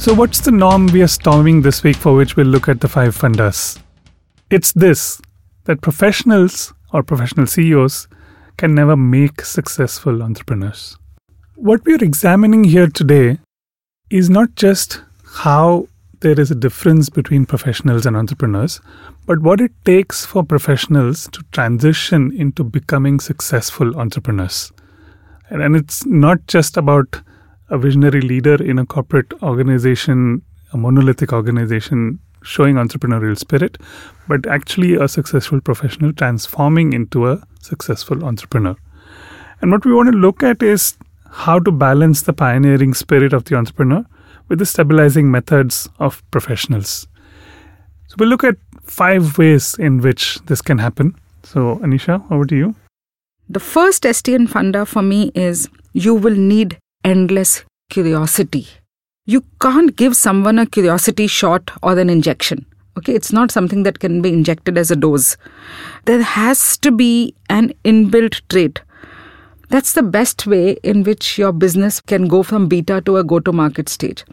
So, what's the norm we are storming this week for which we'll look at the five fundas? It's this that professionals or professional CEOs can never make successful entrepreneurs. What we are examining here today is not just how there is a difference between professionals and entrepreneurs, but what it takes for professionals to transition into becoming successful entrepreneurs. And it's not just about a visionary leader in a corporate organization, a monolithic organization showing entrepreneurial spirit, but actually a successful professional transforming into a successful entrepreneur. And what we want to look at is how to balance the pioneering spirit of the entrepreneur with the stabilizing methods of professionals. So we'll look at five ways in which this can happen. So, Anisha, over to you. The first STN funda for me is you will need endless curiosity. You can't give someone a curiosity shot or an injection. Okay, it's not something that can be injected as a dose. There has to be an inbuilt trait. That's the best way in which your business can go from beta to a go to market stage.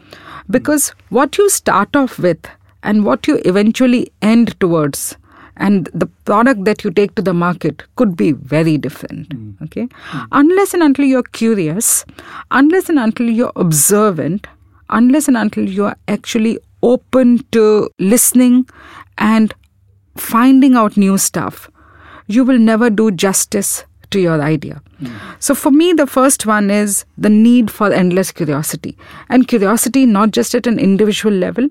Because what you start off with and what you eventually end towards and the product that you take to the market could be very different mm. okay mm. unless and until you're curious unless and until you're observant unless and until you're actually open to listening and finding out new stuff you will never do justice to your idea. Mm. So, for me, the first one is the need for endless curiosity. And curiosity, not just at an individual level,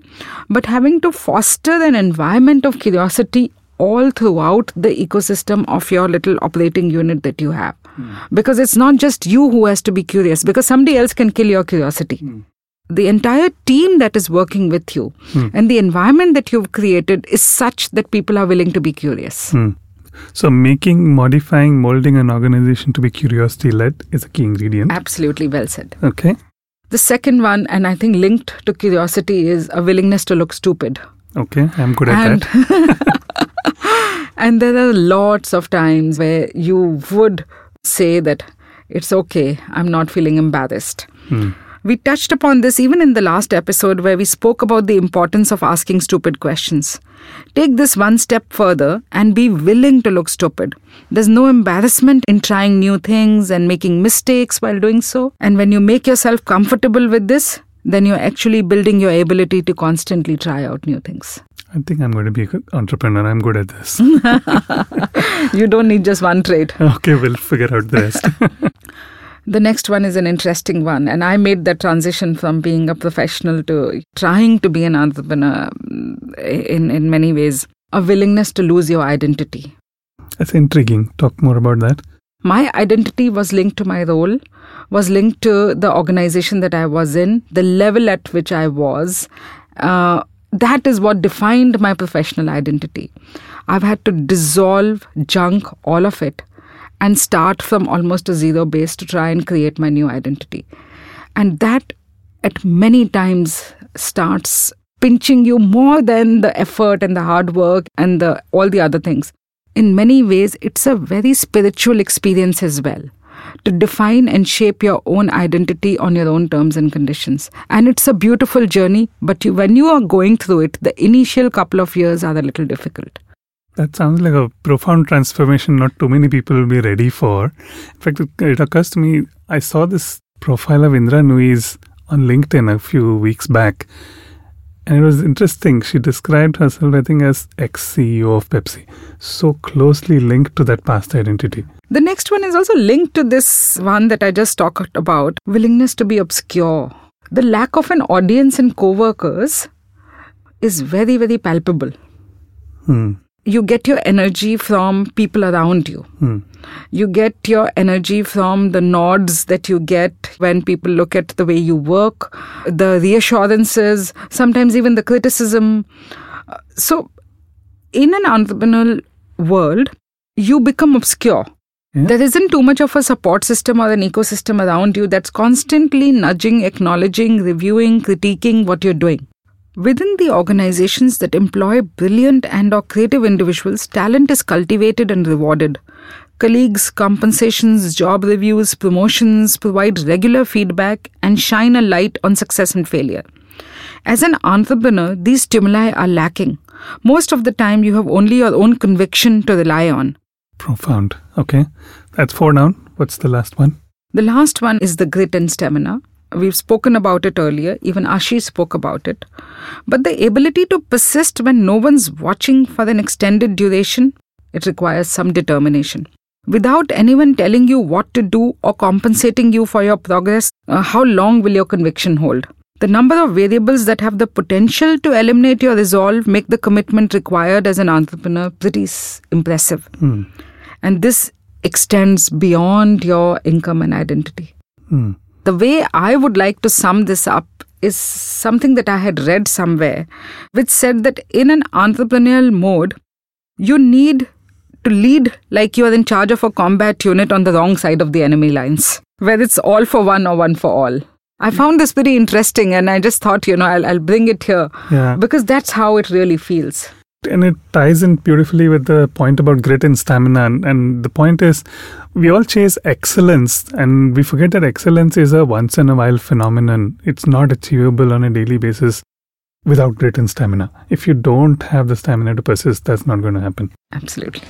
but having to foster an environment of curiosity all throughout the ecosystem of your little operating unit that you have. Mm. Because it's not just you who has to be curious, because somebody else can kill your curiosity. Mm. The entire team that is working with you mm. and the environment that you've created is such that people are willing to be curious. So, making, modifying, molding an organization to be curiosity led is a key ingredient. Absolutely well said. Okay. The second one, and I think linked to curiosity, is a willingness to look stupid. Okay, I'm good at and that. and there are lots of times where you would say that it's okay, I'm not feeling embarrassed. Hmm. We touched upon this even in the last episode where we spoke about the importance of asking stupid questions. Take this one step further and be willing to look stupid. There's no embarrassment in trying new things and making mistakes while doing so. And when you make yourself comfortable with this, then you're actually building your ability to constantly try out new things. I think I'm going to be an entrepreneur. I'm good at this. you don't need just one trait. Okay, we'll figure out the rest. The next one is an interesting one. And I made that transition from being a professional to trying to be an entrepreneur mm, in, in many ways. A willingness to lose your identity. That's intriguing. Talk more about that. My identity was linked to my role, was linked to the organization that I was in, the level at which I was. Uh, that is what defined my professional identity. I've had to dissolve, junk, all of it and start from almost a zero base to try and create my new identity. And that at many times starts pinching you more than the effort and the hard work and the all the other things. In many ways, it's a very spiritual experience as well to define and shape your own identity on your own terms and conditions. And it's a beautiful journey, but you, when you are going through it, the initial couple of years are a little difficult. That sounds like a profound transformation not too many people will be ready for. In fact, it occurs to me, I saw this profile of Indra Nooyi on LinkedIn a few weeks back. And it was interesting. She described herself, I think, as ex CEO of Pepsi. So closely linked to that past identity. The next one is also linked to this one that I just talked about willingness to be obscure. The lack of an audience and co workers is very, very palpable. Hmm you get your energy from people around you. Hmm. You get your energy from the nods that you get when people look at the way you work, the reassurances, sometimes even the criticism. So, in an entrepreneurial world, you become obscure. Yeah. There isn't too much of a support system or an ecosystem around you that's constantly nudging, acknowledging, reviewing, critiquing what you're doing. Within the organizations that employ brilliant and or creative individuals, talent is cultivated and rewarded. Colleagues, compensations, job reviews, promotions provide regular feedback and shine a light on success and failure. As an entrepreneur, these stimuli are lacking. Most of the time, you have only your own conviction to rely on. Profound. Okay. That's four down. What's the last one? The last one is the grit and stamina. We've spoken about it earlier, even Ashi spoke about it. But the ability to persist when no one's watching for an extended duration, it requires some determination. Without anyone telling you what to do or compensating you for your progress, uh, how long will your conviction hold? The number of variables that have the potential to eliminate your resolve make the commitment required as an entrepreneur pretty s- impressive. Hmm. And this extends beyond your income and identity. Hmm. The way I would like to sum this up is something that I had read somewhere, which said that in an entrepreneurial mode, you need to lead like you are in charge of a combat unit on the wrong side of the enemy lines, where it's all for one or one for all. I found this pretty interesting and I just thought, you know, I'll, I'll bring it here Yeah. because that's how it really feels. and it ties in beautifully with the point about grit and stamina and, and the point is we all chase excellence and we forget that excellence is a once in a while phenomenon it's not achievable on a daily basis without grit and stamina if you don't have the stamina to persist that's not going to happen Absolutely.